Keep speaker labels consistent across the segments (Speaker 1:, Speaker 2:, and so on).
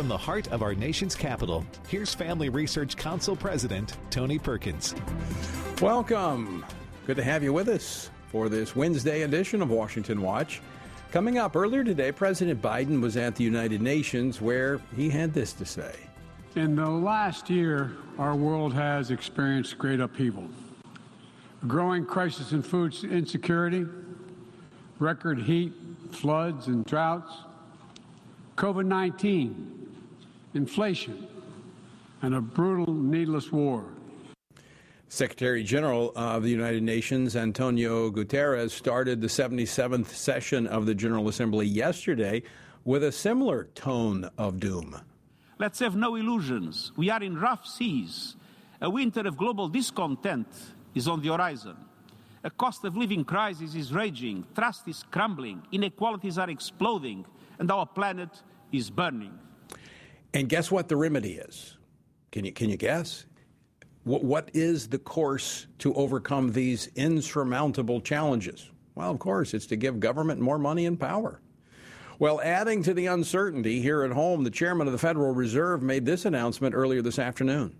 Speaker 1: from the heart of our nation's capital, here's Family Research Council President Tony Perkins.
Speaker 2: Welcome. Good to have you with us for this Wednesday edition of Washington Watch. Coming up earlier today, President Biden was at the United Nations where he had this to say.
Speaker 3: In the last year, our world has experienced great upheaval. A growing crisis in food insecurity, record heat, floods, and droughts, COVID 19, inflation, and a brutal, needless war.
Speaker 2: Secretary General of the United Nations, Antonio Guterres, started the 77th session of the General Assembly yesterday with a similar tone of doom.
Speaker 4: Let's have no illusions. We are in rough seas. A winter of global discontent is on the horizon. A cost of living crisis is raging, trust is crumbling, inequalities are exploding, and our planet is burning.
Speaker 2: And guess what the remedy is? Can you, can you guess? What, what is the course to overcome these insurmountable challenges? Well, of course, it's to give government more money and power. Well, adding to the uncertainty here at home, the chairman of the Federal Reserve made this announcement earlier this afternoon.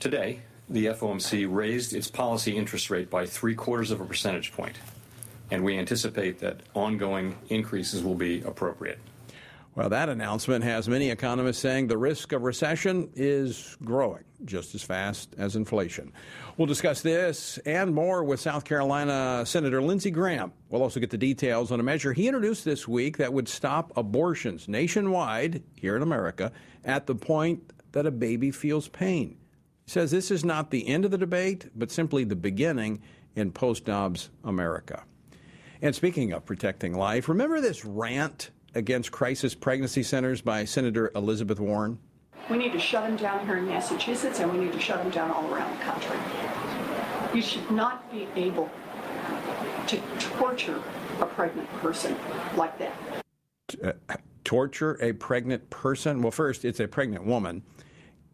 Speaker 5: Today, the FOMC raised its policy interest rate by three quarters of a percentage point, and we anticipate that ongoing increases will be appropriate.
Speaker 2: Well, that announcement has many economists saying the risk of recession is growing just as fast as inflation. We'll discuss this and more with South Carolina Senator Lindsey Graham. We'll also get the details on a measure he introduced this week that would stop abortions nationwide here in America at the point that a baby feels pain. He says this is not the end of the debate, but simply the beginning in post Dobbs America. And speaking of protecting life, remember this rant against crisis pregnancy centers by Senator Elizabeth Warren?
Speaker 6: We need to shut them down here in Massachusetts and we need to shut them down all around the country. You should not be able to torture a pregnant person like that.
Speaker 2: Uh, torture a pregnant person? Well, first, it's a pregnant woman.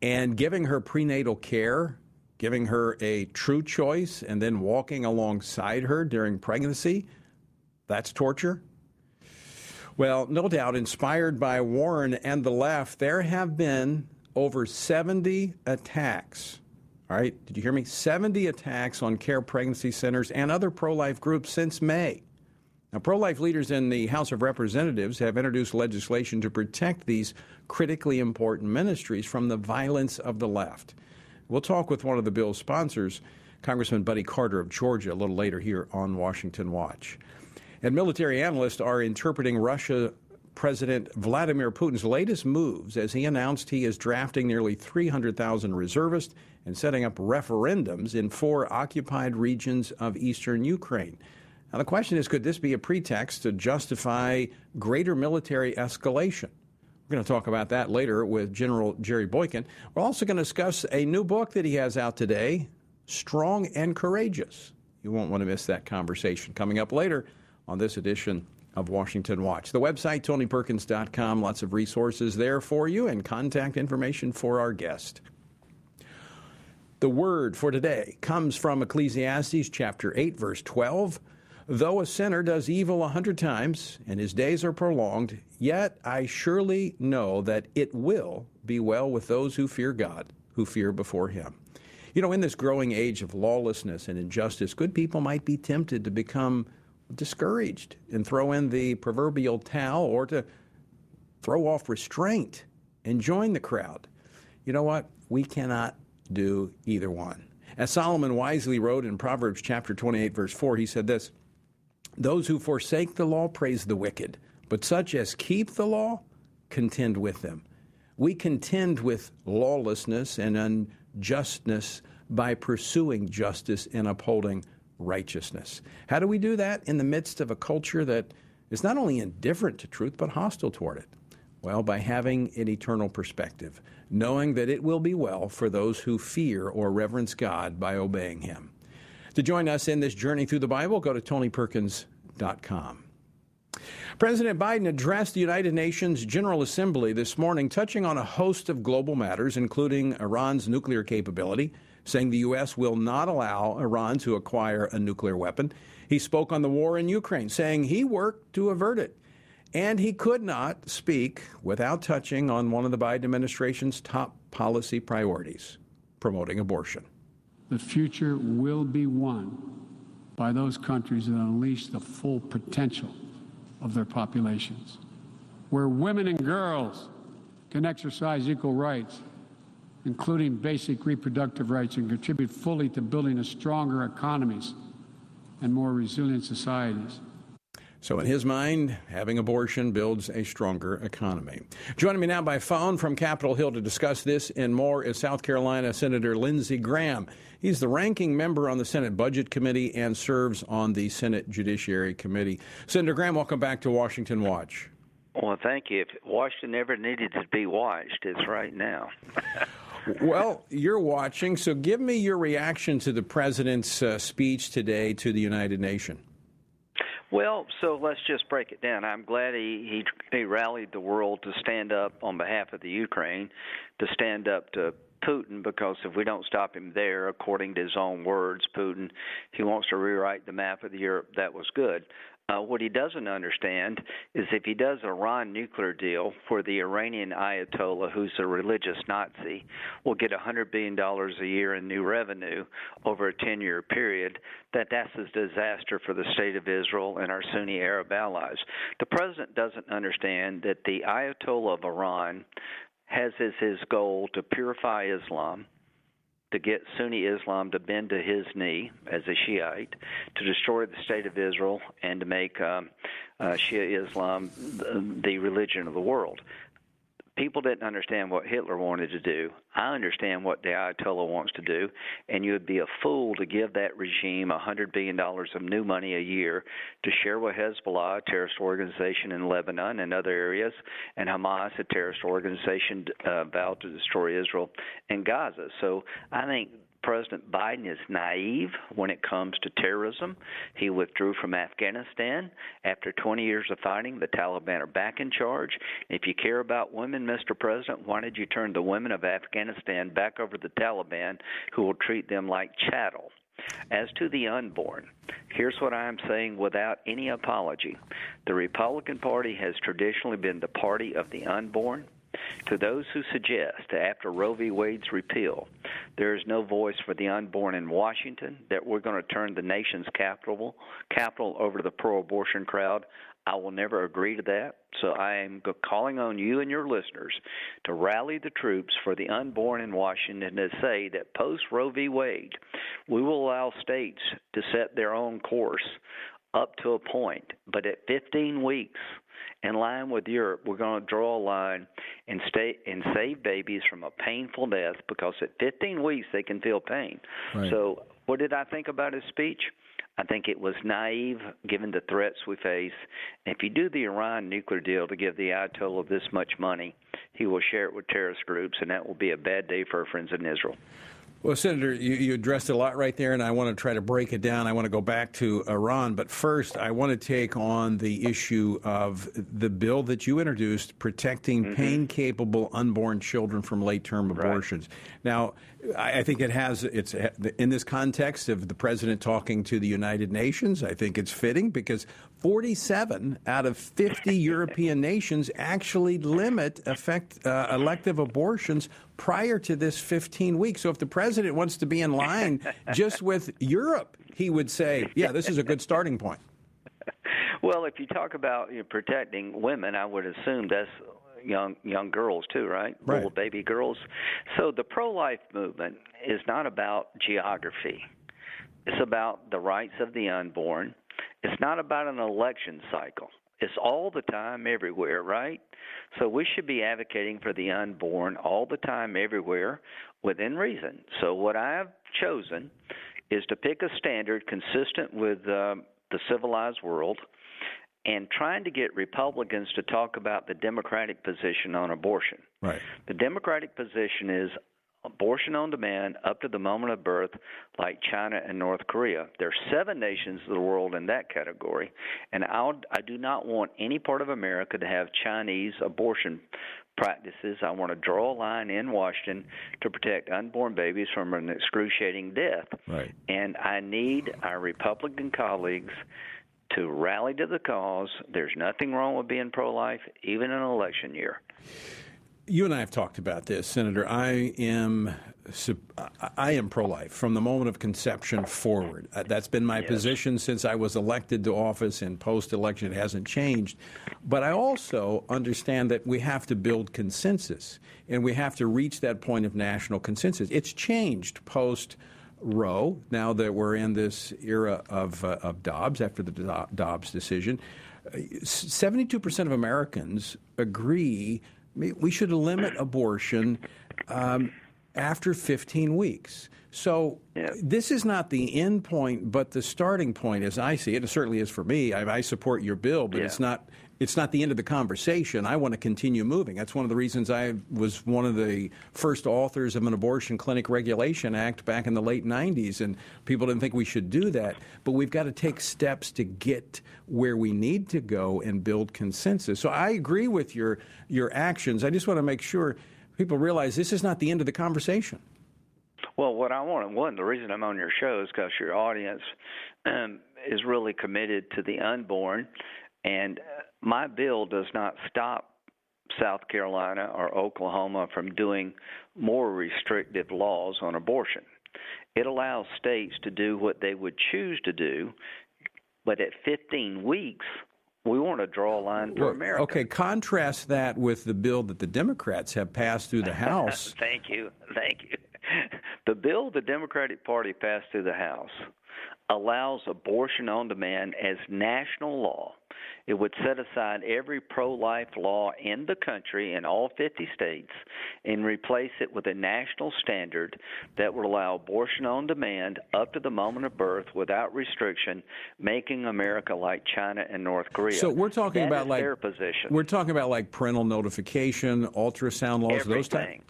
Speaker 2: And giving her prenatal care, giving her a true choice, and then walking alongside her during pregnancy, that's torture? Well, no doubt, inspired by Warren and the left, there have been over 70 attacks. All right, did you hear me? 70 attacks on care pregnancy centers and other pro life groups since May. Now, pro life leaders in the House of Representatives have introduced legislation to protect these critically important ministries from the violence of the left. We'll talk with one of the bill's sponsors, Congressman Buddy Carter of Georgia, a little later here on Washington Watch. And military analysts are interpreting Russia President Vladimir Putin's latest moves as he announced he is drafting nearly 300,000 reservists and setting up referendums in four occupied regions of eastern Ukraine. Now, the question is could this be a pretext to justify greater military escalation? We're going to talk about that later with General Jerry Boykin. We're also going to discuss a new book that he has out today Strong and Courageous. You won't want to miss that conversation coming up later on this edition of Washington Watch. The website, tonyperkins.com, lots of resources there for you and contact information for our guest. The word for today comes from Ecclesiastes chapter 8, verse 12. Though a sinner does evil a hundred times and his days are prolonged, yet I surely know that it will be well with those who fear God, who fear before him. You know, in this growing age of lawlessness and injustice, good people might be tempted to become discouraged and throw in the proverbial towel or to throw off restraint and join the crowd. You know what? We cannot do either one. As Solomon wisely wrote in Proverbs chapter 28 verse 4, he said this, those who forsake the law praise the wicked, but such as keep the law contend with them. We contend with lawlessness and unjustness by pursuing justice and upholding righteousness. How do we do that in the midst of a culture that is not only indifferent to truth, but hostile toward it? Well, by having an eternal perspective, knowing that it will be well for those who fear or reverence God by obeying Him. To join us in this journey through the Bible, go to tonyperkins.com. President Biden addressed the United Nations General Assembly this morning, touching on a host of global matters, including Iran's nuclear capability saying the U.S. will not allow Iran to acquire a nuclear weapon. He spoke on the war in Ukraine, saying he worked to avert it. And he could not speak without touching on one of the Biden administration's top policy priorities promoting abortion.
Speaker 3: The future will be won by those countries that unleash the full potential of their populations, where women and girls can exercise equal rights, including basic reproductive rights, and contribute fully to building a stronger economies and more resilient societies.
Speaker 2: So, in his mind, having abortion builds a stronger economy. Joining me now by phone from Capitol Hill to discuss this and more is South Carolina Senator Lindsey Graham. He's the ranking member on the Senate Budget Committee and serves on the Senate Judiciary Committee. Senator Graham, welcome back to Washington Watch.
Speaker 7: Well, thank you. If Washington ever needed to be watched, it's right now.
Speaker 2: well, you're watching, so give me your reaction to the president's uh, speech today to the United Nations.
Speaker 7: Well, so let's just break it down. I'm glad he, he he rallied the world to stand up on behalf of the Ukraine, to stand up to Putin because if we don't stop him there, according to his own words, Putin, he wants to rewrite the map of Europe. That was good. Uh, what he doesn't understand is if he does a Iran nuclear deal for the Iranian Ayatollah, who's a religious Nazi, will get $100 billion a year in new revenue over a 10 year period, that that's a disaster for the state of Israel and our Sunni Arab allies. The president doesn't understand that the Ayatollah of Iran has as his goal to purify Islam to get Sunni Islam to bend to his knee as a Shiite, to destroy the state of Israel, and to make um, uh, Shia Islam the, the religion of the world people didn't understand what Hitler wanted to do. I understand what the Ayatollah wants to do, and you would be a fool to give that regime a $100 billion of new money a year to share with Hezbollah, a terrorist organization in Lebanon and other areas, and Hamas, a terrorist organization uh, vowed to destroy Israel and Gaza. So I think President Biden is naive when it comes to terrorism. He withdrew from Afghanistan after 20 years of fighting. The Taliban are back in charge. If you care about women, Mr. President, why did you turn the women of Afghanistan back over to the Taliban, who will treat them like chattel? As to the unborn, here's what I am saying without any apology. The Republican Party has traditionally been the party of the unborn. To those who suggest, that after Roe v. Wade's repeal, there is no voice for the unborn in Washington, that we're going to turn the nation's capital, capital over to the pro abortion crowd, I will never agree to that. So I am calling on you and your listeners to rally the troops for the unborn in Washington to say that post Roe v. Wade, we will allow states to set their own course up to a point. But at 15 weeks, in line with Europe, we're going to draw a line and stay and save babies from a painful death because at 15 weeks they can feel pain. Right. So, what did I think about his speech? I think it was naive given the threats we face. And if you do the Iran nuclear deal to give the Ayatollah this much money, he will share it with terrorist groups, and that will be a bad day for our friends in Israel.
Speaker 2: Well, Senator, you, you, addressed a lot right there, and I want to try to break it down. I want to go back to Iran, but first, I want to take on the issue of the bill that you introduced protecting mm-hmm. pain capable unborn children from late term abortions. Right. Now, I think it has it's in this context of the president talking to the United Nations. I think it's fitting because 47 out of 50 European nations actually limit effect, uh, elective abortions prior to this 15 weeks. So if the president wants to be in line just with Europe, he would say, "Yeah, this is a good starting point."
Speaker 7: Well, if you talk about you know, protecting women, I would assume that's young young girls too, right?
Speaker 2: right.
Speaker 7: Little baby girls. So the pro-life movement is not about geography. It's about the rights of the unborn. It's not about an election cycle. It's all the time, everywhere, right? So we should be advocating for the unborn all the time, everywhere, within reason. So what I've chosen is to pick a standard consistent with uh, the civilized world and trying to get Republicans to talk about the Democratic position on abortion.
Speaker 2: Right.
Speaker 7: The Democratic position is abortion on demand up to the moment of birth, like China and North Korea. There are seven nations of the world in that category, and I'll, I do not want any part of America to have Chinese abortion practices. I want to draw a line in Washington to protect unborn babies from an excruciating death.
Speaker 2: Right.
Speaker 7: And I need our Republican colleagues to rally to the cause. There's nothing wrong with being pro life, even in an election year.
Speaker 2: You and I have talked about this, Senator. I am I am pro-life from the moment of conception forward. Uh, that's been my yes. position since I was elected to office and post-election. It hasn't changed. But I also understand that we have to build consensus, and we have to reach that point of national consensus. It's changed post. Roe, now that we're in this era of, uh, of Dobbs after the Dobbs decision, 72% of Americans agree we should limit abortion um, after 15 weeks. So yeah. this is not the end point, but the starting point, as I see it. It certainly is for me. I, I support your bill, but yeah. it's not. It's not the end of the conversation. I want to continue moving. That's one of the reasons I was one of the first authors of an Abortion Clinic Regulation Act back in the late 90s, and people didn't think we should do that. But we've got to take steps to get where we need to go and build consensus. So I agree with your your actions. I just want to make sure people realize this is not the end of the conversation.
Speaker 7: Well, what I want, one, the reason I'm on your show is because your audience um, is really committed to the unborn, and my bill does not stop South Carolina or Oklahoma from doing more restrictive laws on abortion. It allows states to do what they would choose to do, but at 15 weeks, we want to draw a line for well, America.
Speaker 2: Okay, contrast that with the bill that the Democrats have passed through the House.
Speaker 7: thank you, thank you. The bill the Democratic Party passed through the House allows abortion on demand as national law it would set aside every pro life law in the country in all 50 states and replace it with a national standard that would allow abortion on demand up to the moment of birth without restriction, making America like China and North Korea.
Speaker 2: So we're talking
Speaker 7: that
Speaker 2: about like. We're talking about like parental notification, ultrasound laws,
Speaker 7: Everything.
Speaker 2: those types.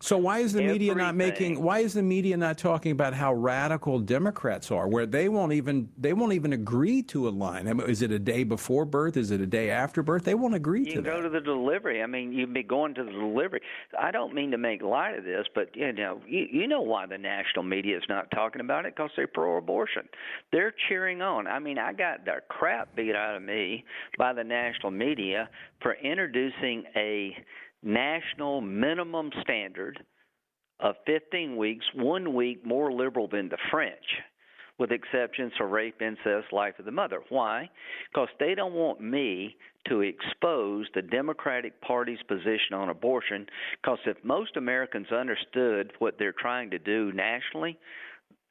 Speaker 2: So why is the media not making? Why is the media not talking about how radical Democrats are, where they won't even they won't even agree to a line? I mean, is it a day before birth? Is it a day after birth? They won't agree
Speaker 7: you
Speaker 2: to
Speaker 7: that.
Speaker 2: You go
Speaker 7: to the delivery. I mean, you'd be going to the delivery. I don't mean to make light of this, but you know, you, you know why the national media is not talking about it because they're pro-abortion. They're cheering on. I mean, I got the crap beat out of me by the national media for introducing a national minimum standard of 15 weeks, one week more liberal than the French, with exceptions for rape, incest, life of the mother. Why? Because they don't want me to expose the Democratic Party's position on abortion. Because if most Americans understood what they're trying to do nationally,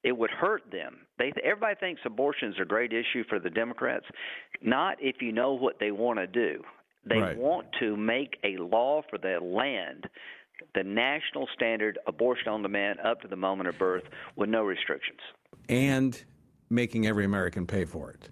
Speaker 7: it would hurt them. They everybody thinks abortion is a great issue for the Democrats. Not if you know what they want to do. They
Speaker 2: right.
Speaker 7: want to make a law for the land the national standard abortion on demand up to the moment of birth with no restrictions.
Speaker 2: And making every American pay for it.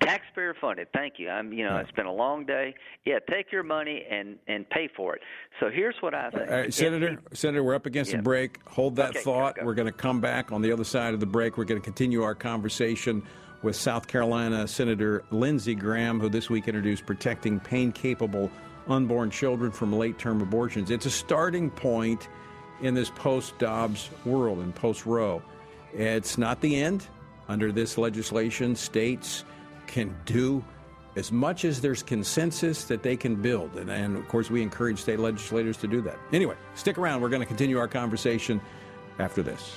Speaker 7: Taxpayer funded. Thank you. I'm. You know, it's been a long day. Yeah, take your money and and pay for it. So here's what I think.
Speaker 2: Uh, Senator, Senator, we're up against
Speaker 7: yeah.
Speaker 2: a break. Hold that
Speaker 7: okay,
Speaker 2: thought.
Speaker 7: Go, go.
Speaker 2: We're going to come back on the other side of the break. We're going to continue our conversation with South Carolina Senator Lindsey Graham, who this week introduced protecting pain capable unborn children from late term abortions. It's a starting point in this post Dobbs world and post Roe. It's not the end. Under this legislation, states can do as much as there's consensus that they can build. And, and, of course, we encourage state legislators to do that. Anyway, stick around. We're going to continue our conversation after this.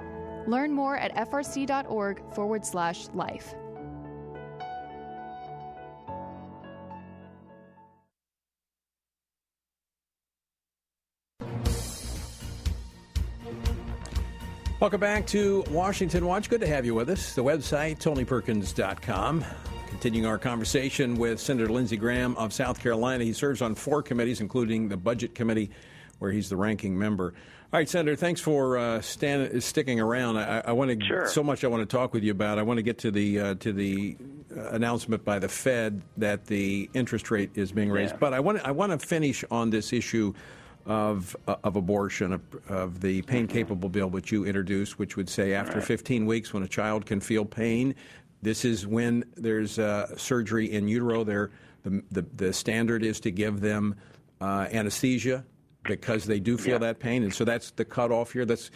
Speaker 8: Learn more at frc.org forward slash life.
Speaker 2: Welcome back to Washington Watch. Good to have you with us. The website, tonyperkins.com. Continuing our conversation with Senator Lindsey Graham of South Carolina. He serves on four committees, including the Budget Committee, where he's the ranking member. All right, Senator, thanks for uh, stand, sticking around. I, I want to
Speaker 7: sure.
Speaker 2: so much I want to talk with you about. I want to get to the uh, to the uh, announcement by the Fed that the interest rate is being raised.
Speaker 7: Yeah.
Speaker 2: But I want I want to finish on this issue of uh, of abortion of, of the pain capable bill which you introduced, which would say after 15 weeks, when a child can feel pain, this is when there's uh, surgery in utero. There, the, the the standard is to give them uh, anesthesia because they do feel
Speaker 7: Yeah.
Speaker 2: that pain, and so that's the cutoff here. That's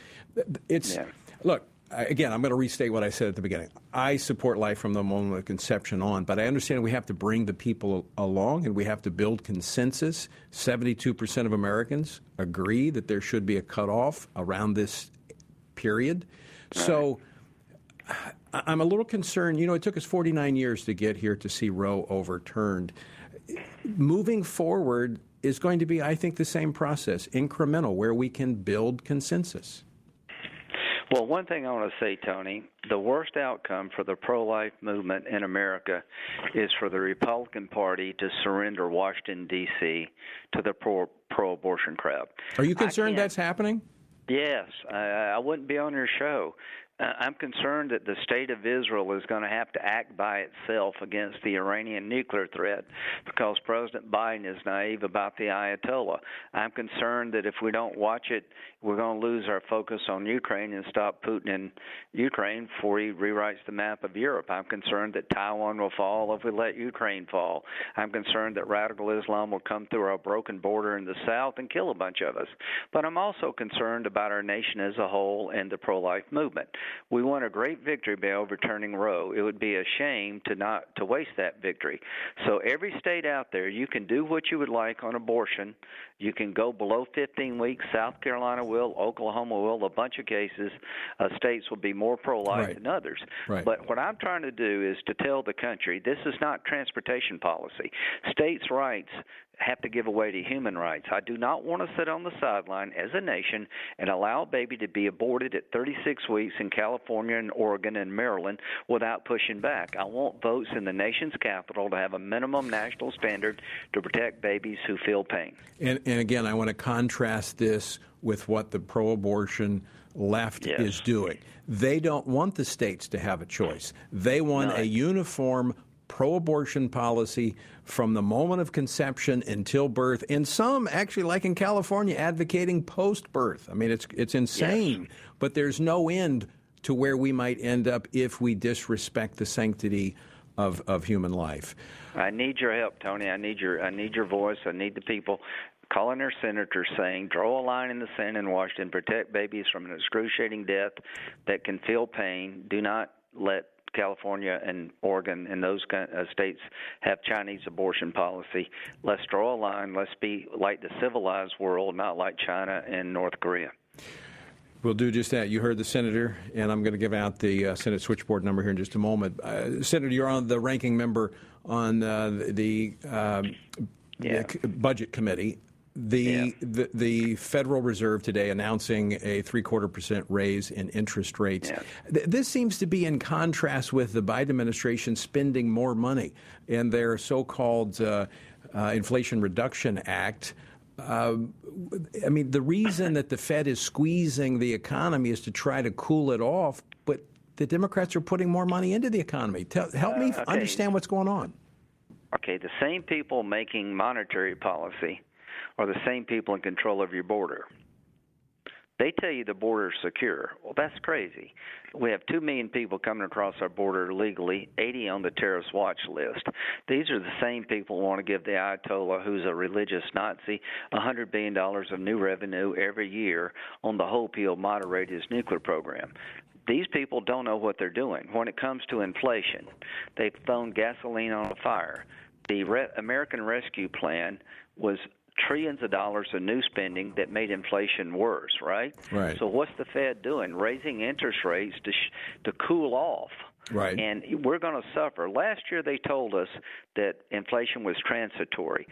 Speaker 2: it's
Speaker 7: Yeah.
Speaker 2: look. Again, I'm going to restate what I said at the beginning. I support life from the moment of conception on, but I understand we have to bring the people along and we have to build consensus. 72% of Americans agree that there should be a cutoff around this period. So I'm a little concerned. You know, it took us 49 years to get here to see Roe overturned. Moving forward is going to be, I think, the same process, incremental, where we can build consensus.
Speaker 7: Well, one thing I want to say, Tony, the worst outcome for the pro life movement in America is for the Republican Party to surrender Washington, D.C. to the pro abortion crowd.
Speaker 2: Are you concerned that's happening?
Speaker 7: Yes, I, I wouldn't be on your show. Uh, I'm concerned that the state of Israel is going to have to act by itself against the Iranian nuclear threat because President Biden is naive about the Ayatollah. I'm concerned that if we don't watch it, we're going to lose our focus on Ukraine and stop Putin in Ukraine before he rewrites the map of Europe. I'm concerned that Taiwan will fall if we let Ukraine fall. I'm concerned that radical Islam will come through our broken border in the south and kill a bunch of us. But I'm also concerned about our nation as a whole and the pro life movement. We won a great victory by overturning Roe. It would be a shame to not to waste that victory. So every state out there, you can do what you would like on abortion. You can go below 15 weeks. South Carolina will, Oklahoma will. A bunch of cases, uh, states will be more pro-life
Speaker 2: Right.
Speaker 7: than others.
Speaker 2: Right.
Speaker 7: But what I'm trying to do is to tell the country this is not transportation policy. States' rights have to give away to human rights. I do not want to sit on the sideline as a nation and allow a baby to be aborted at 36 weeks in California and Oregon and Maryland without pushing back. I want votes in the nation's capital to have a minimum national standard to protect babies who feel pain.
Speaker 2: And, and again, I want to contrast this with what the pro abortion left
Speaker 7: Yes.
Speaker 2: is doing. They don't want the states to have a choice, they want
Speaker 7: No.
Speaker 2: a uniform pro abortion policy from the moment of conception until birth, and some actually, like in California, advocating post birth. I mean, it's, it's insane, yes. but there's no end to where we might end up if we disrespect the sanctity of, of human life.
Speaker 7: I need your help, Tony. I need your I need your voice. I need the people calling their senators saying, draw a line in the sand in Washington, protect babies from an excruciating death that can feel pain. Do not let California and Oregon and those kind of states have Chinese abortion policy. Let's draw a line. Let's be like the civilized world, not like China and North Korea.
Speaker 2: We'll do just that. You heard the senator, and I'm going to give out the uh, Senate switchboard number here in just a moment. Uh, senator, you're on the ranking member on uh, the, um, yeah. the budget committee. The, yeah. the, the Federal Reserve today announcing a three quarter percent raise in interest rates. Yeah. Th- this seems to be in contrast with the Biden administration spending more money in their so-called uh, uh, Inflation Reduction Act. Uh, I mean, the reason that the Fed is squeezing the economy is to try to cool it off, but the Democrats are putting more money into the economy. Tell, help me uh, okay. understand what's going on.
Speaker 7: Okay, the same people making monetary policy are the same people in control of your border. They tell you the border is secure. Well, that's crazy. We have 2 million people coming across our border legally, 80 on the terrorist watch list. These are the same people who want to give the Ayatollah, who's a religious Nazi, $100 billion of new revenue every year on the hope he'll moderate his nuclear program these people don't know what they're doing. When it comes to inflation, they've thrown gasoline on a fire. The Re- American Rescue Plan was trillions of dollars of new spending that made inflation worse, right?
Speaker 2: Right.
Speaker 7: So what's the Fed doing? Raising interest rates to sh- to cool off.
Speaker 2: Right.
Speaker 7: And we're going to suffer. Last year they told us that inflation was transitory.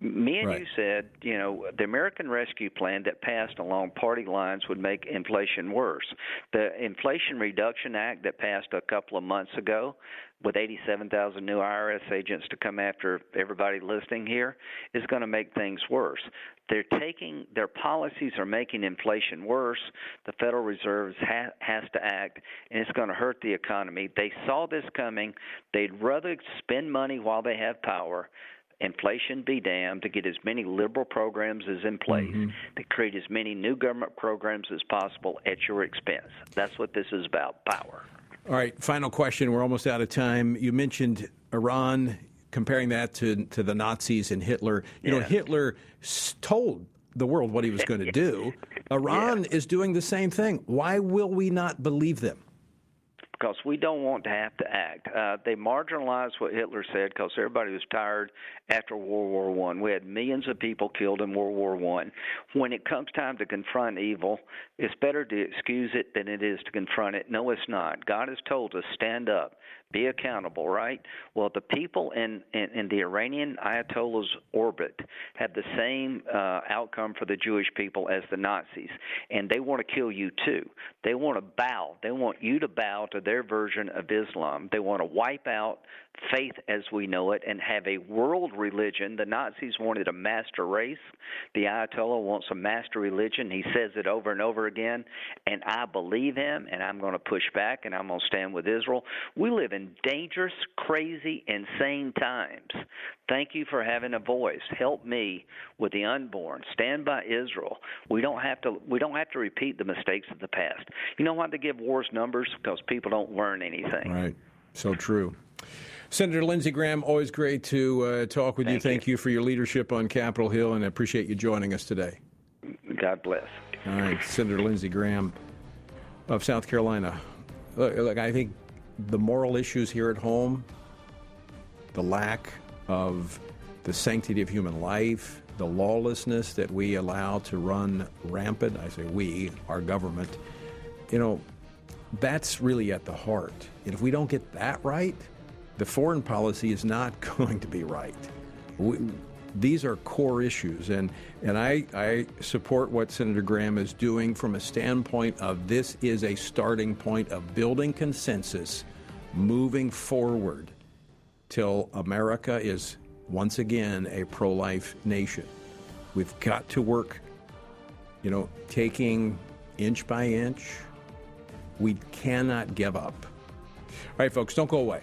Speaker 7: Me and
Speaker 2: right.
Speaker 7: you said, you know, the American Rescue Plan that passed along party lines would make inflation worse. The Inflation Reduction Act that passed a couple of months ago with 87,000 new IRS agents to come after everybody listening here is going to make things worse. They're taking their policies are making inflation worse. The Federal Reserve ha- has to act, and it's going to hurt the economy. They saw this coming. They'd rather spend money while they have power inflation be damned to get as many liberal programs as in place mm-hmm. to create as many new government programs as possible at your expense. That's what this is about power.
Speaker 2: All right, final question. We're almost out of time. You mentioned Iran, comparing that to, to the Nazis and Hitler. You yeah. know, Hitler told the world what he was going to do. Iran yeah. is doing the same thing. Why will we not believe them?
Speaker 7: Because we don't want to have to act. Uh, they marginalized what Hitler said because everybody was tired after World War One. We had millions of people killed in World War One. When it comes time to confront evil, it's better to excuse it than it is to confront it. No, it's not. God has told us stand up, be accountable, right? Well, the people in, in, in the Iranian Ayatollah's orbit have the same uh, outcome for the Jewish people as the Nazis, and they want to kill you too. They want to bow. They want you to bow to their version of Islam. They want to wipe out faith as we know it and have a world religion. The Nazis wanted a master race. The Ayatollah wants a master religion. He says it over and over again, and I believe him, and I'm going to push back, and I'm going to stand with Israel. We live in dangerous, crazy, insane times. Thank you for having a voice. Help me with the unborn. Stand by Israel. We don't have to. We don't have to repeat the mistakes of the past. You know why they give wars numbers? Because people don't learn anything.
Speaker 2: Right. So true. Senator Lindsey Graham, always great to uh, talk with
Speaker 7: Thank
Speaker 2: you. Thank you. you for your leadership on Capitol Hill, and I appreciate you joining us today.
Speaker 7: God bless.
Speaker 2: All right, Senator Lindsey Graham of South Carolina. Look, look, I think the moral issues here at home, the lack of the sanctity of human life, the lawlessness that we allow to run rampant, I say we, our government, you know, that's really at the heart. And if we don't get that right, the foreign policy is not going to be right. We, these are core issues, and, and I, I support what Senator Graham is doing from a standpoint of this is a starting point of building consensus, moving forward till America is once again a pro life nation. We've got to work, you know, taking inch by inch. We cannot give up. All right, folks, don't go away.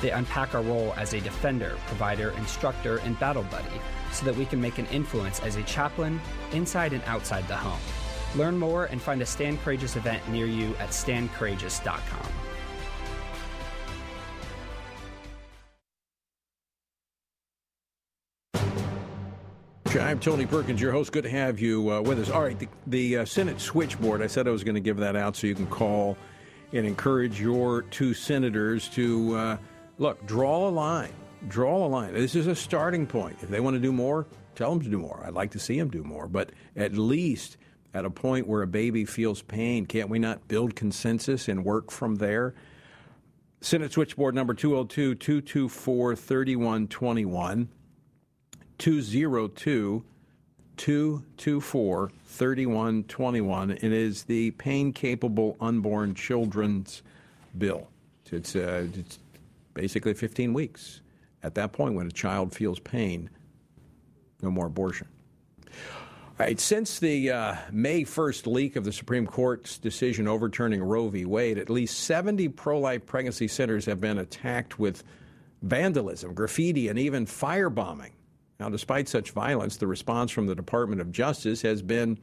Speaker 9: They unpack our role as a defender, provider, instructor, and battle buddy so that we can make an influence as a chaplain inside and outside the home. Learn more and find a Stand Courageous event near you at standcourageous.com.
Speaker 2: I'm Tony Perkins, your host. Good to have you uh, with us. All right, the, the uh, Senate switchboard, I said I was going to give that out so you can call and encourage your two senators to uh, look, draw a line. Draw a line. This is a starting point. If they want to do more, tell them to do more. I'd like to see them do more, but at least at a point where a baby feels pain, can't we not build consensus and work from there? Senate switchboard number 202 224 3121. 202 224 3121. It is the Pain Capable Unborn Children's Bill. It's, uh, it's basically 15 weeks. At that point, when a child feels pain, no more abortion. All right, since the uh, May 1st leak of the Supreme Court's decision overturning Roe v. Wade, at least 70 pro life pregnancy centers have been attacked with vandalism, graffiti, and even firebombing. Now, despite such violence, the response from the Department of Justice has been,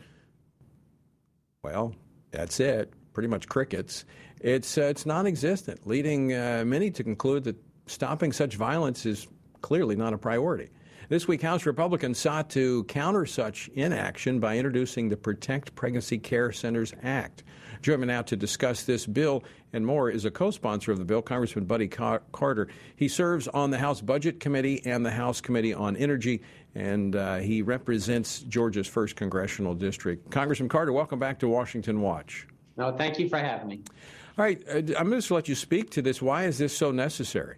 Speaker 2: well, that's it, pretty much crickets. It's, uh, it's non existent, leading uh, many to conclude that stopping such violence is clearly not a priority. This week, House Republicans sought to counter such inaction by introducing the Protect Pregnancy Care Centers Act. Joining me now to discuss this bill and more is a co sponsor of the bill, Congressman Buddy Carter. He serves on the House Budget Committee and the House Committee on Energy, and uh, he represents Georgia's 1st Congressional District. Congressman Carter, welcome back to Washington Watch.
Speaker 10: No, thank you for having me.
Speaker 2: All right, uh, I'm going to let you speak to this. Why is this so necessary?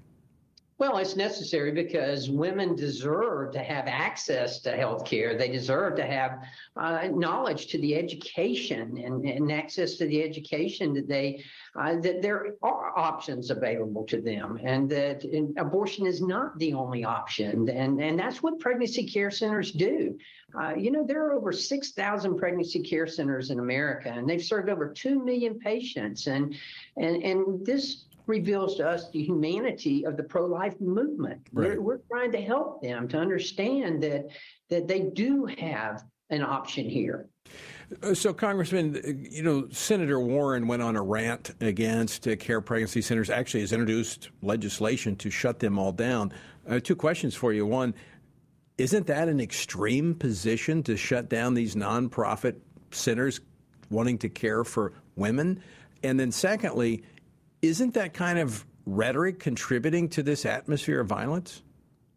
Speaker 10: Well, it's necessary because women deserve to have access to health care. They deserve to have uh, knowledge to the education and, and, access to the education that they uh, that there are options available to them, and that abortion is not the only option. And and that's what pregnancy care centers do. Uh, you know, there are over six thousand pregnancy care centers in America, and they've served over two million patients. And and and this reveals to us the humanity of the pro-life movement. Right. We're, we're trying to help them to understand that that they do have an option here.
Speaker 2: Uh, so, Congressman, you know, Senator Warren went on a rant against uh, care pregnancy centers. Actually, has introduced legislation to shut them all down. Uh, two questions for you. One, isn't that an extreme position to shut down these nonprofit centers wanting to care for women? And then, secondly, isn't that kind of rhetoric contributing to this atmosphere of violence?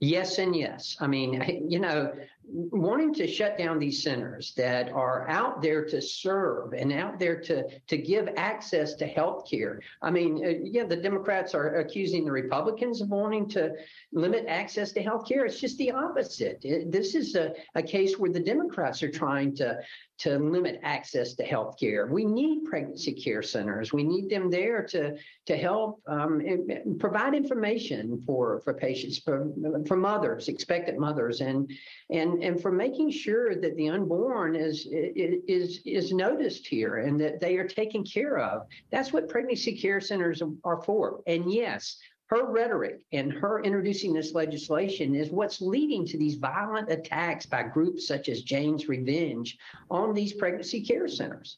Speaker 10: Yes, and yes. I mean, you know, wanting to shut down these centers that are out there to serve and out there to to give access to health care. I mean, uh, yeah, the Democrats are accusing the Republicans of wanting to limit access to health care. It's just the opposite. It, this is a, a case where the Democrats are trying to to limit access to health care. We need pregnancy care centers. We need them there to to help um, provide information for for patients, for for mothers, expectant mothers, and and and for making sure that the unborn is is is noticed here and that they are taken care of. That's what pregnancy care centers are for. And yes, her rhetoric and her introducing this legislation is what's leading to these violent attacks by groups such as Jane's Revenge on these pregnancy care centers.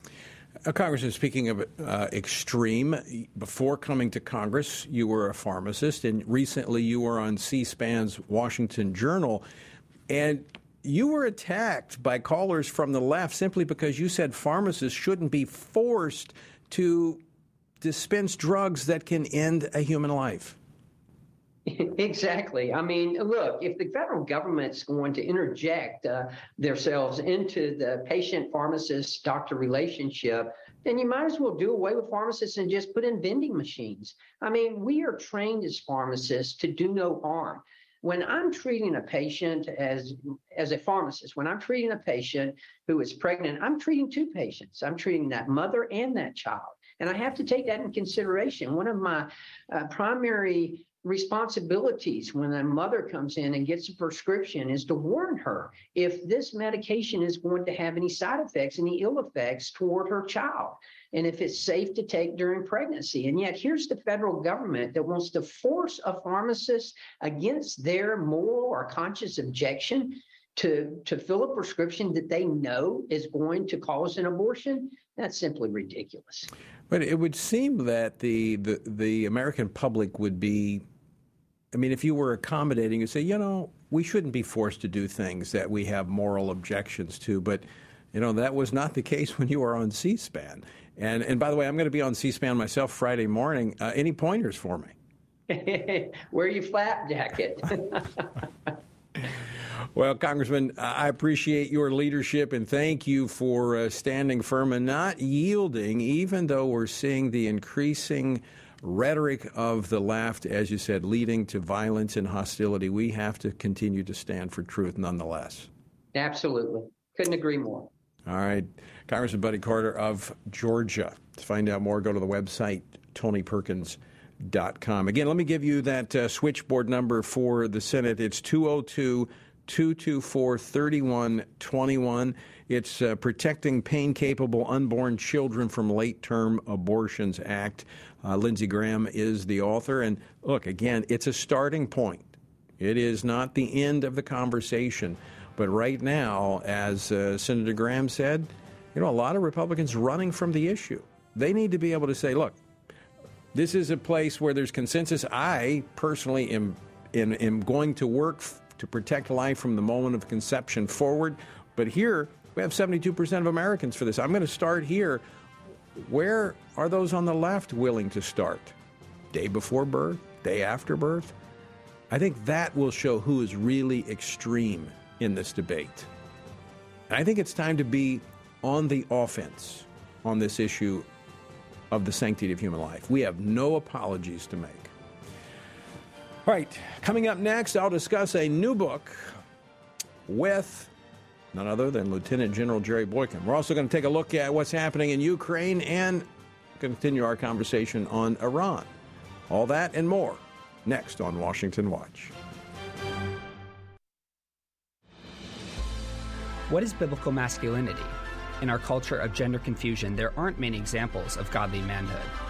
Speaker 2: Uh, Congressman, speaking of uh, extreme, before coming to Congress, you were a pharmacist, and recently you were on C SPAN's Washington Journal. And you were attacked by callers from the left simply because you said pharmacists shouldn't be forced to dispense drugs that can end a human life.
Speaker 10: Exactly. I mean, look, if the federal government's going to interject uh, themselves into the patient pharmacist doctor relationship, then you might as well do away with pharmacists and just put in vending machines. I mean, we are trained as pharmacists to do no harm when I'm treating a patient as as a pharmacist, when I'm treating a patient who is pregnant, I'm treating two patients. I'm treating that mother and that child, and I have to take that in consideration. One of my uh, primary responsibilities when a mother comes in and gets a prescription is to warn her if this medication is going to have any side effects, any ill effects toward her child and if it's safe to take during pregnancy. And yet, here's the federal government that wants to force a pharmacist against their moral or conscious objection to, to fill a prescription that they know is going to cause an abortion. That's simply ridiculous.
Speaker 2: But it would seem that the, the, the American public would be, I mean, if you were accommodating, you say, you know, we shouldn't be forced to do things that we have moral objections to. But, you know, that was not the case when you were on C SPAN. And and by the way, I'm going to be on C-SPAN myself Friday morning. Uh, any pointers for
Speaker 10: me? Wear your flap jacket.
Speaker 2: well, Congressman, I appreciate your leadership and thank you for uh, standing firm and not yielding, even though we're seeing the increasing rhetoric of the left, as you said, leading to violence and hostility. We have to continue to stand for truth nonetheless.
Speaker 10: Absolutely. Couldn't agree more.
Speaker 2: All right. Congressman Buddy Carter of Georgia. To find out more, go to the website, tonyperkins.com. Again, let me give you that uh, switchboard number for the Senate. It's 202 224 3121. It's uh, Protecting Pain Capable Unborn Children from Late Term Abortions Act. Uh, Lindsey Graham is the author. And look, again, it's a starting point. It is not the end of the conversation. But right now, as uh, Senator Graham said, you know, a lot of Republicans running from the issue. They need to be able to say, look, this is a place where there's consensus. I personally am, am, am going to work to protect life from the moment of conception forward. But here, we have 72% of Americans for this. I'm going to start here. Where are those on the left willing to start? Day before birth? Day after birth? I think that will show who is really extreme in this debate. I think it's time to be on the offense on this issue of the sanctity of human life. We have no apologies to make. All right, coming up next, I'll discuss a new book with none other than Lieutenant General Jerry Boykin. We're also going to take a look at what's happening in Ukraine and continue our conversation on Iran. All that and more next on Washington Watch.
Speaker 9: What is biblical masculinity? In our culture of gender confusion, there aren't many examples of godly manhood.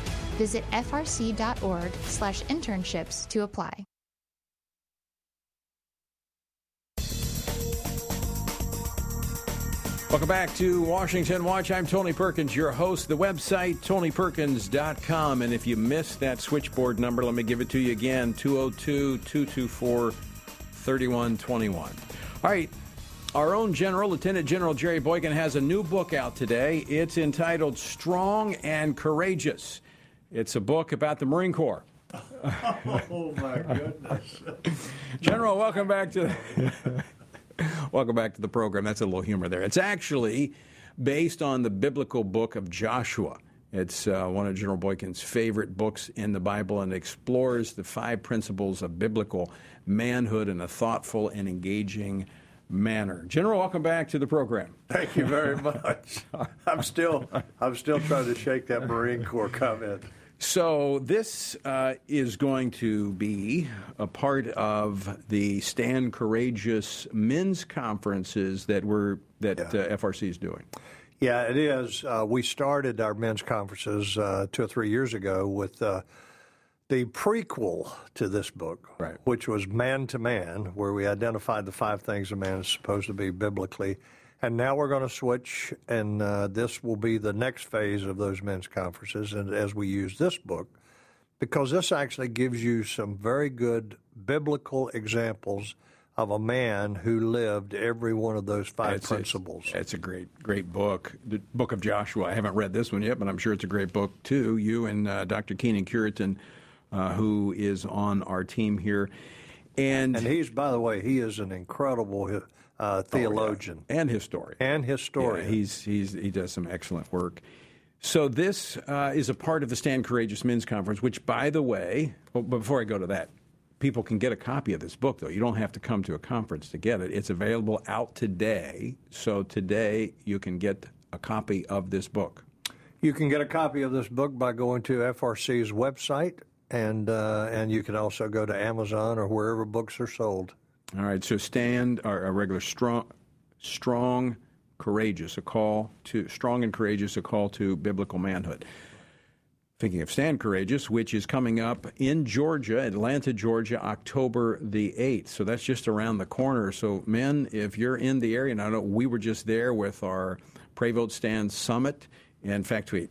Speaker 11: Visit frc.org slash internships to apply.
Speaker 2: Welcome back to Washington Watch. I'm Tony Perkins, your host. The website, tonyperkins.com. And if you missed that switchboard number, let me give it to you again 202 224 3121. All right. Our own General, Lieutenant General Jerry Boykin, has a new book out today. It's entitled Strong and Courageous. It's a book about the Marine Corps.
Speaker 12: oh, my goodness.
Speaker 2: General, welcome back to. Welcome back to the program. That's a little humor there. It's actually based on the biblical book of Joshua. It's uh, one of General Boykin's favorite books in the Bible and explores the five principles of biblical manhood in a thoughtful and engaging manner. General, welcome back to the program.
Speaker 12: Thank you very much. I'm still I'm still trying to shake that Marine Corps comment.
Speaker 2: So this uh, is going to be a part of the Stand Courageous men's conferences that we're that yeah. uh, FRC is doing.
Speaker 12: Yeah, it is. Uh, we started our men's conferences uh, two or three years ago with uh, the prequel to this book,
Speaker 2: right.
Speaker 12: which was Man to Man, where we identified the five things a man is supposed to be biblically and now we're going to switch, and uh, this will be the next phase of those men's conferences. And as we use this book, because this actually gives you some very good biblical examples of a man who lived every one of those five principles.
Speaker 2: It's, it's, a great, great book. The Book of Joshua. I haven't read this one yet, but I'm sure it's a great book too. You and uh, Dr. Kenyn Cureton, uh, who is on our team here, and
Speaker 12: and he's, by the way, he is an incredible uh, theologian
Speaker 2: oh, yeah. and historian.
Speaker 12: And historian.
Speaker 2: Yeah, he's, he's, he does some excellent work. So this uh, is a part of the Stand Courageous Men's Conference, which, by the way, well, before I go to that, people can get a copy of this book, though. You don't have to come to a conference to get it. It's available out today. So today you can get a copy of this book.
Speaker 12: You can get a copy of this book by going to FRC's website, and uh, and you can also go to Amazon or wherever books are sold.
Speaker 2: All right, so stand or a regular strong, strong, courageous, a call to strong and courageous, a call to biblical manhood. Thinking of Stand Courageous, which is coming up in Georgia, Atlanta, Georgia, October the 8th. So that's just around the corner. So, men, if you're in the area, and I know we were just there with our Pray Vote Stand Summit. In fact, we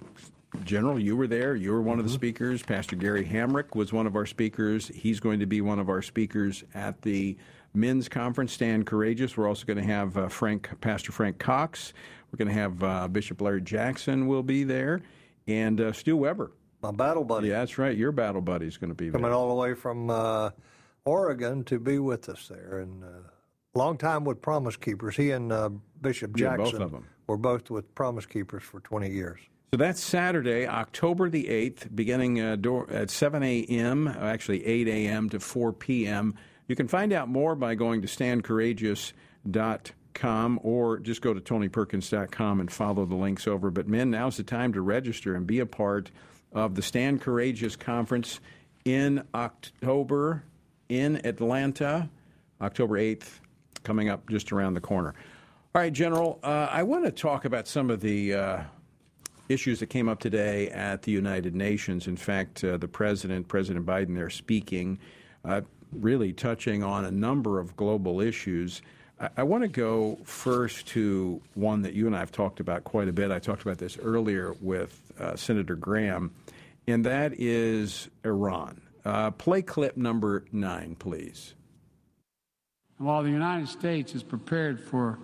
Speaker 2: General, you were there. You were one of the mm-hmm. speakers. Pastor Gary Hamrick was one of our speakers. He's going to be one of our speakers at the men's conference. Stand courageous. We're also going to have uh, Frank, Pastor Frank Cox. We're going to have uh, Bishop Larry Jackson will be there, and uh, Stu Weber.
Speaker 12: My battle buddy.
Speaker 2: Yeah, that's right. Your battle buddy is going to be there.
Speaker 12: Coming all the way from uh, Oregon to be with us there, and uh, long time with Promise Keepers. He and uh, Bishop
Speaker 2: Yeah,
Speaker 12: Jackson
Speaker 2: both of them.
Speaker 12: were both with Promise Keepers for 20 years.
Speaker 2: So that's Saturday, October the 8th, beginning uh, door, at 7 a.m., actually 8 a.m. to 4 p.m. You can find out more by going to standcourageous.com or just go to tonyperkins.com and follow the links over. But men, now's the time to register and be a part of the Stand Courageous Conference in October in Atlanta, October 8th, coming up just around the corner. All right, General, uh, I want to talk about some of the uh, issues that came up today at the United Nations. In fact, uh, the president, President Biden, there speaking, uh, really touching on a number of global issues. I, I want to go first to one that you and I have talked about quite a bit. I talked about this earlier with uh, Senator Graham, and that is Iran. Uh, play clip number nine, please.
Speaker 3: While the United States is prepared for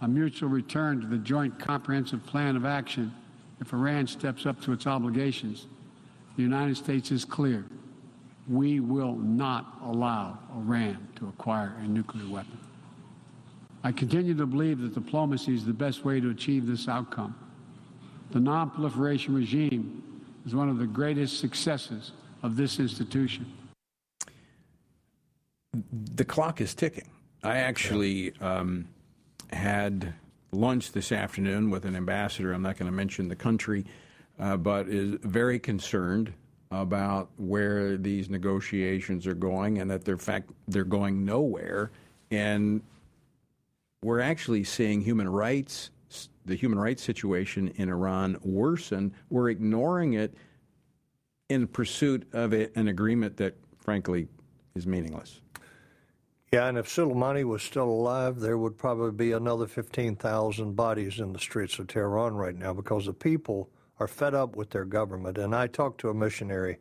Speaker 3: a mutual return to the Joint Comprehensive Plan of Action if Iran steps up to its obligations, the United States is clear. We will not allow Iran to acquire a nuclear weapon. I continue to believe that diplomacy is the best way to achieve this outcome. The nonproliferation regime is one of the greatest successes of this institution.
Speaker 2: the clock is ticking. I actually um, had lunch this afternoon with an ambassador. I'm not going to mention the country, uh, but is very concerned about where these negotiations are going, and that they're fact they're going nowhere. And we're actually seeing human rights, the human rights situation in Iran worsen. We're ignoring it in pursuit of an agreement that, frankly, is meaningless.
Speaker 12: Yeah, and if Soleimani was still alive, there would probably be another 15,000 bodies in the streets of Tehran right now because the people are fed up with their government. And I talked to a missionary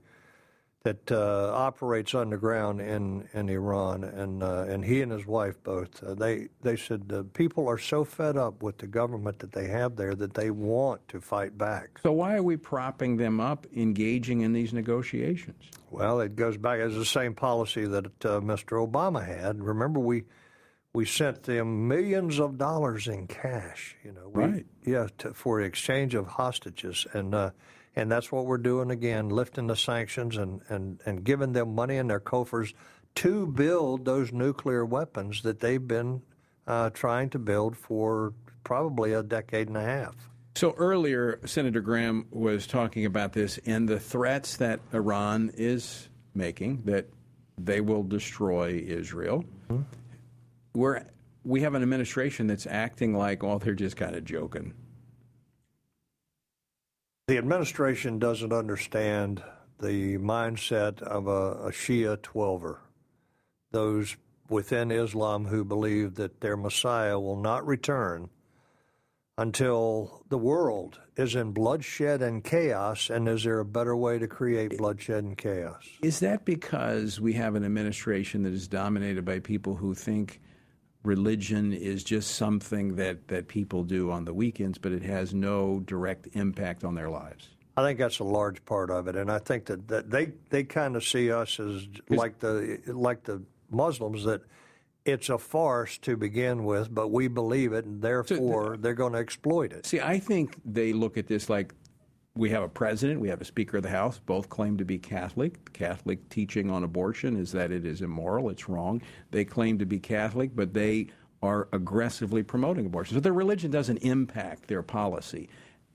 Speaker 12: that uh, operates underground in, in Iran, and uh, and he and his wife both. Uh, they they said the people are so fed up with the government that they have there that they want to fight back.
Speaker 2: So why are we propping them up, engaging in these negotiations?
Speaker 12: Well, it goes back as the same policy that uh, Mr. Obama had. Remember, we we sent them millions of dollars in cash. You know, we,
Speaker 2: Right.
Speaker 12: Yeah, to, for exchange of hostages, and uh, and that's what we're doing again, lifting the sanctions and and and giving them money in their coffers to build those nuclear weapons that they've been uh, trying to build for probably a decade and a half.
Speaker 2: So earlier, Senator Graham was talking about this and the threats that Iran is making that they will destroy Israel. We're, we have an administration that's acting like, well, they're just kind of joking.
Speaker 12: The administration doesn't understand the mindset of a, a Shia twelver, those within Islam who believe that their Messiah will not return until the world is in bloodshed and chaos. And is there a better way to create bloodshed and chaos?
Speaker 2: Is that because we have an administration that is dominated by people who think religion is just something that, that people do on the weekends, but it has no direct impact on their lives?
Speaker 12: I think that's a large part of it, and I think that, that they they kind of see us as like the like the Muslims that it's a farce to begin with, but we believe it, and therefore they're going to exploit it.
Speaker 2: See, I think they look at this like we have a president, we have a Speaker of the House, both claim to be Catholic. The Catholic teaching on abortion is that it is immoral, it's wrong. They claim to be Catholic, but they are aggressively promoting abortion. So their religion doesn't impact their policy.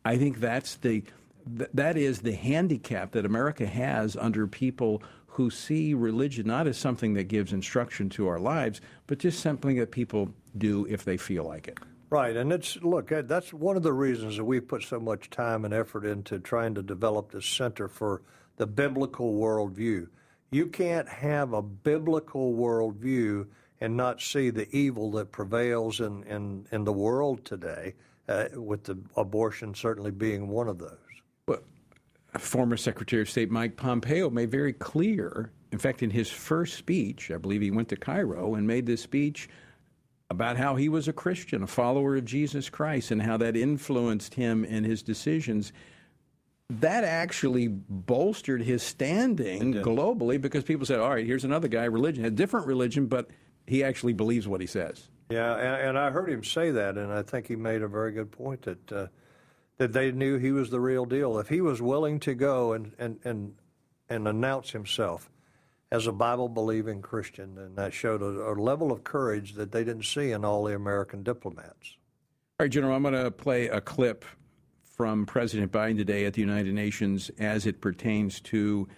Speaker 2: I think that's the th- that is the handicap that America has under people who see religion not as something that gives instruction to our lives, but just something that people do if they feel like it.
Speaker 12: Right, and it's look that's one of the reasons that we put so much time and effort into trying to develop this center for the biblical worldview. You can't have a biblical worldview and not see the evil that prevails in in, in the world today, uh, with the abortion certainly being one of those.
Speaker 2: Well, former Secretary of State Mike Pompeo made very clear. In fact, in his first speech, I believe he went to Cairo and made this speech about how he was a Christian, a follower of Jesus Christ, and how that influenced him in his decisions. That actually bolstered his standing globally because people said, all right, here's another guy, religion, a different religion, but he actually believes what he says.
Speaker 12: Yeah, and, and I heard him say that, and I think he made a very good point that uh, that they knew he was the real deal. If he was willing to go and and and, and announce himself as a Bible believing Christian, and that showed a, a level of courage that they didn't see in all the American diplomats.
Speaker 2: All right, General, I'm going to play a clip from President Biden today at the United Nations as it pertains to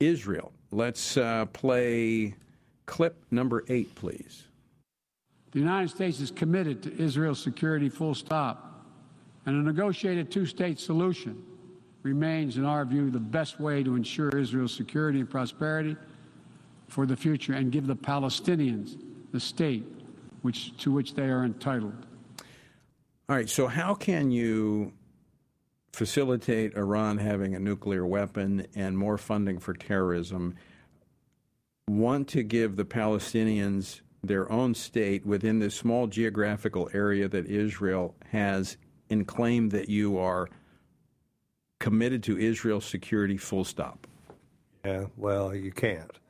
Speaker 2: Israel. Let's uh, play clip number eight, please.
Speaker 3: The United States is committed to Israel's security, full stop, and a negotiated two state solution remains, in our view, the best way to ensure Israel's security and prosperity for the future and give the Palestinians the state which, to which they are entitled.
Speaker 2: All right, so how can you facilitate Iran having a nuclear weapon and more funding for terrorism? Want to give the Palestinians their own state within this small geographical area that Israel has and claim that you are committed to Israel's security, full stop?
Speaker 12: Yeah, well, you can't.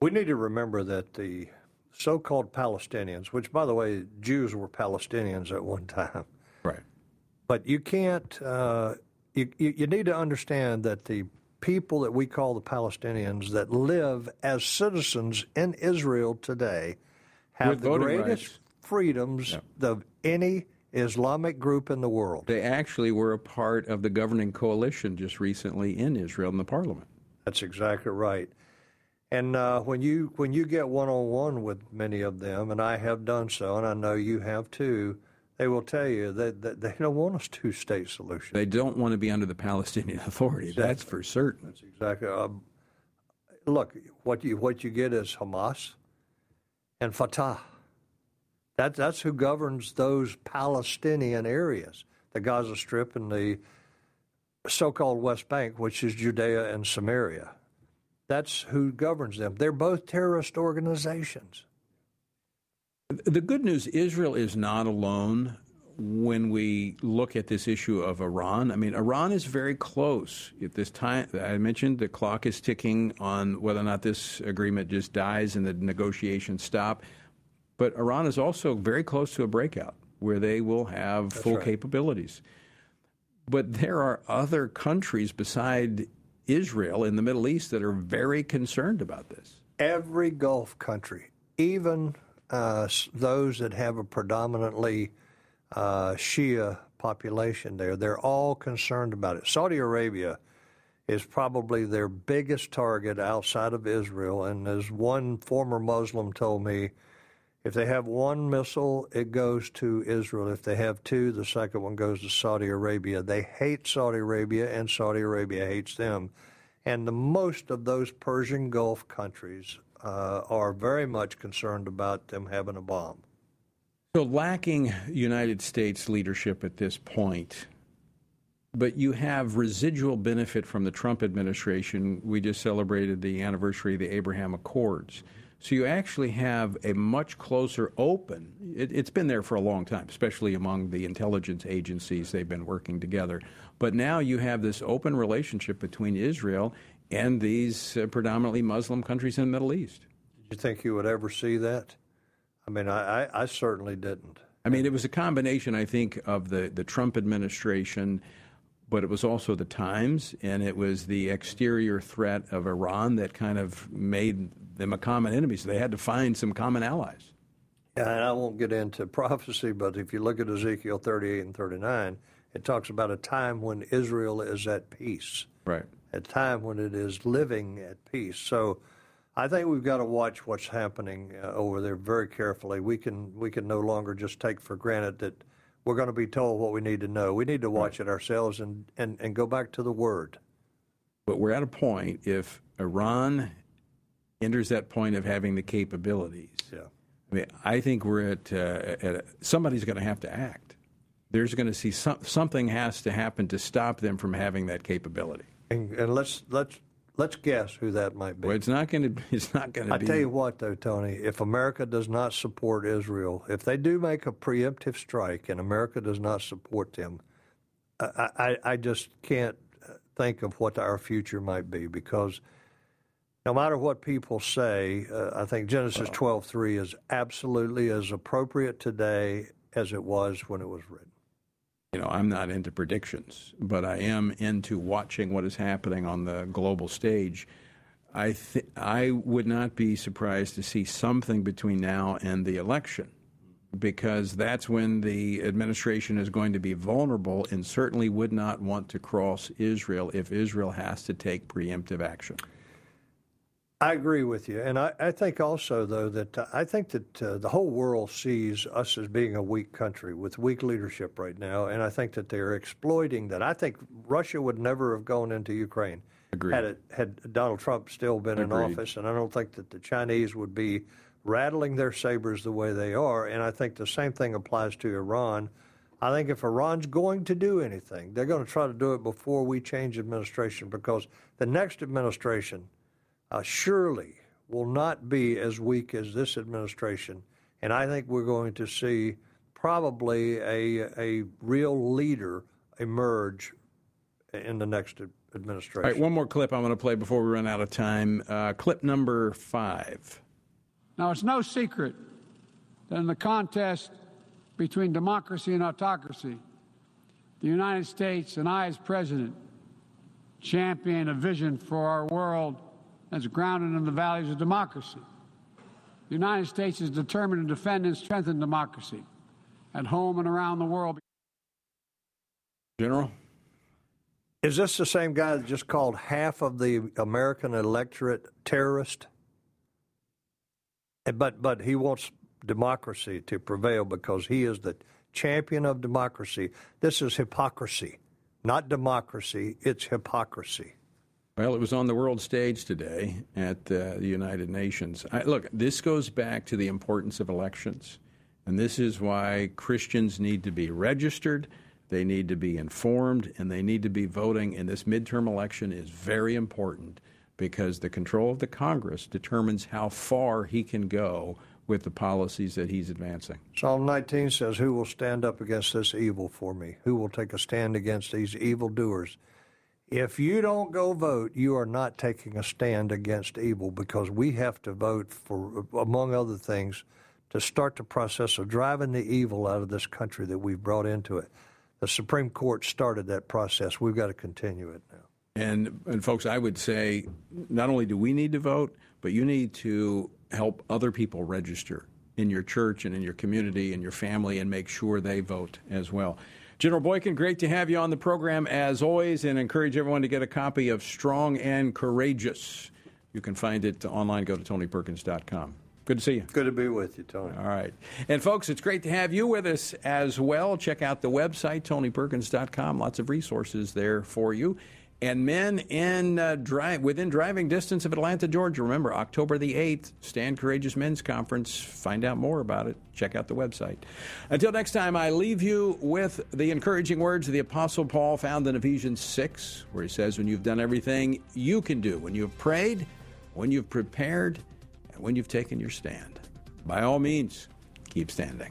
Speaker 12: We need to remember that the so called Palestinians, which, by the way, Jews were Palestinians at one time.
Speaker 2: Right.
Speaker 12: But you can't, uh, you, you, need to understand that the people that we call the Palestinians that live as citizens in Israel today have
Speaker 2: With
Speaker 12: the greatest
Speaker 2: rights.
Speaker 12: freedoms of any Islamic group in the world.
Speaker 2: They actually were a part of the governing coalition just recently in Israel in the parliament.
Speaker 12: That's exactly right. And uh, when you when you get one on one with many of them, and I have done so, and I know you have too, they will tell you that, that they don't want a two state solution.
Speaker 2: They don't want to be under the Palestinian Authority. That's for certain.
Speaker 12: That's exactly. Um, look, what you what you get is Hamas and Fatah. That that's who governs those Palestinian areas, the Gaza Strip and the so-called West Bank, which is Judea and Samaria. That's who governs them. They're both terrorist organizations.
Speaker 2: The good news Israel is not alone when we look at this issue of Iran. I mean, Iran is very close at this time. I mentioned the clock is ticking on whether or not this agreement just dies and the negotiations stop. But Iran is also very close to a breakout where they will have full
Speaker 12: right.
Speaker 2: capabilities. But there are other countries beside Israel in the Middle East that are very concerned about this.
Speaker 12: Every Gulf country, even uh, those that have a predominantly uh, Shia population there, they're all concerned about it. Saudi Arabia is probably their biggest target outside of Israel. And as one former Muslim told me, if they have one missile, it goes to Israel. If they have two, the second one goes to Saudi Arabia. They hate Saudi Arabia, and Saudi Arabia hates them. And the most of those Persian Gulf countries uh, are very much concerned about them having a bomb.
Speaker 2: So, lacking United States leadership at this point, but you have residual benefit from the Trump administration. We just celebrated the anniversary of the Abraham Accords. So, you actually have a much closer open. It, it's been there for a long time, especially among the intelligence agencies. They've been working together. But now you have this open relationship between Israel and these uh, predominantly Muslim countries in the Middle East.
Speaker 12: Did you think you would ever see that? I mean, I, I, I certainly didn't.
Speaker 2: I mean, it was a combination, I think, of the, the Trump administration, but it was also the Times, and it was the exterior threat of Iran that kind of made them a common enemy. So they had to find some common allies.
Speaker 12: Yeah, and I won't get into prophecy, but if you look at Ezekiel 38 and 39, it talks about a time when Israel is at peace,
Speaker 2: Right.
Speaker 12: a time when it is living at peace. So I think we've got to watch what's happening uh, over there very carefully. We can we can no longer just take for granted that we're going to be told what we need to know. We need to watch it ourselves and, and, and go back to the Word.
Speaker 2: But we're at a point, if Iran enters that point of having the capabilities,
Speaker 12: Yeah.
Speaker 2: I mean, I think we're at, uh, at a, somebody's going to have to act. there's going to see some, something has to happen to stop them from having that capability.
Speaker 12: And, and let's let's let's guess who that might be.
Speaker 2: Well, it's not going to. It's not going to
Speaker 12: I
Speaker 2: be.
Speaker 12: tell you what, though, Tony, if America does not support Israel, if they do make a preemptive strike and America does not support them, I, I, I just can't think of what our future might be because no matter what people say, uh, I think Genesis twelve three is absolutely as appropriate today as it was when it was written.
Speaker 2: You know, I'm not into predictions, but I am into watching what is happening on the global stage. I th- I would not be surprised to see something between now and the election, because that's when the administration is going to be vulnerable and certainly would not want to cross Israel if Israel has to take preemptive action.
Speaker 12: I agree with you, and I, I think also though that uh, I think that uh, the whole world sees us as being a weak country with weak leadership right now, and I think that they're exploiting that. I think Russia would never have gone into Ukraine
Speaker 2: Agreed.
Speaker 12: had it had Donald Trump still been in office, and I don't think that the Chinese would be rattling their sabers the way they are, and I think the same thing applies to Iran. I think if Iran's going to do anything, they're going to try to do it before we change administration because the next administration uh, surely will not be as weak as this administration. And I think we're going to see probably a, a real leader emerge in the next administration.
Speaker 2: All right, one more clip I'm going to play before we run out of time. Uh, clip number five.
Speaker 3: Now, it's no secret that in the contest between democracy and autocracy, the United States and I, as president, champion a vision for our world that's grounded in the values of democracy. The United States is determined to defend and strengthen democracy at home and around the world.
Speaker 2: General?
Speaker 12: Is this the same guy that just called half of the American electorate terrorist? But but he wants democracy to prevail because he is the champion of democracy. This is hypocrisy, not democracy. It's hypocrisy.
Speaker 2: Well, it was on the world stage today at uh, the United Nations. I, look, this goes back to the importance of elections. And this is why Christians need to be registered, they need to be informed, and they need to be voting. And this midterm election is very important because the control of the Congress determines how far he can go with the policies that he's advancing.
Speaker 12: Psalm 19 says, Who will stand up against this evil for me? Who will take a stand against these evildoers? If you don't go vote, you are not taking a stand against evil because we have to vote for, among other things, to start the process of driving the evil out of this country that we've brought into it. The Supreme Court started that process. We've got to continue it now.
Speaker 2: And, and folks, I would say not only do we need to vote, but you need to help other people register in your church and in your community and your family and make sure they vote as well. General Boykin, great to have you on the program as always, and encourage everyone to get a copy of Strong and Courageous. You can find it online. Go to tonyperkins.com. Good to see you.
Speaker 12: Good to be with you, Tony.
Speaker 2: All right. And folks, it's great to have you with us as well. Check out the website, tonyperkins.com. Lots of resources there for you. And men in uh, drive within driving distance of Atlanta, Georgia. Remember, October the 8th, Stand Courageous Men's Conference. Find out more about it. Check out the website. Until next time, I leave you with the encouraging words of the Apostle Paul found in Ephesians 6, where he says, When you've done everything you can do, when you've prayed, when you've prepared, and when you've taken your stand, by all means, keep standing.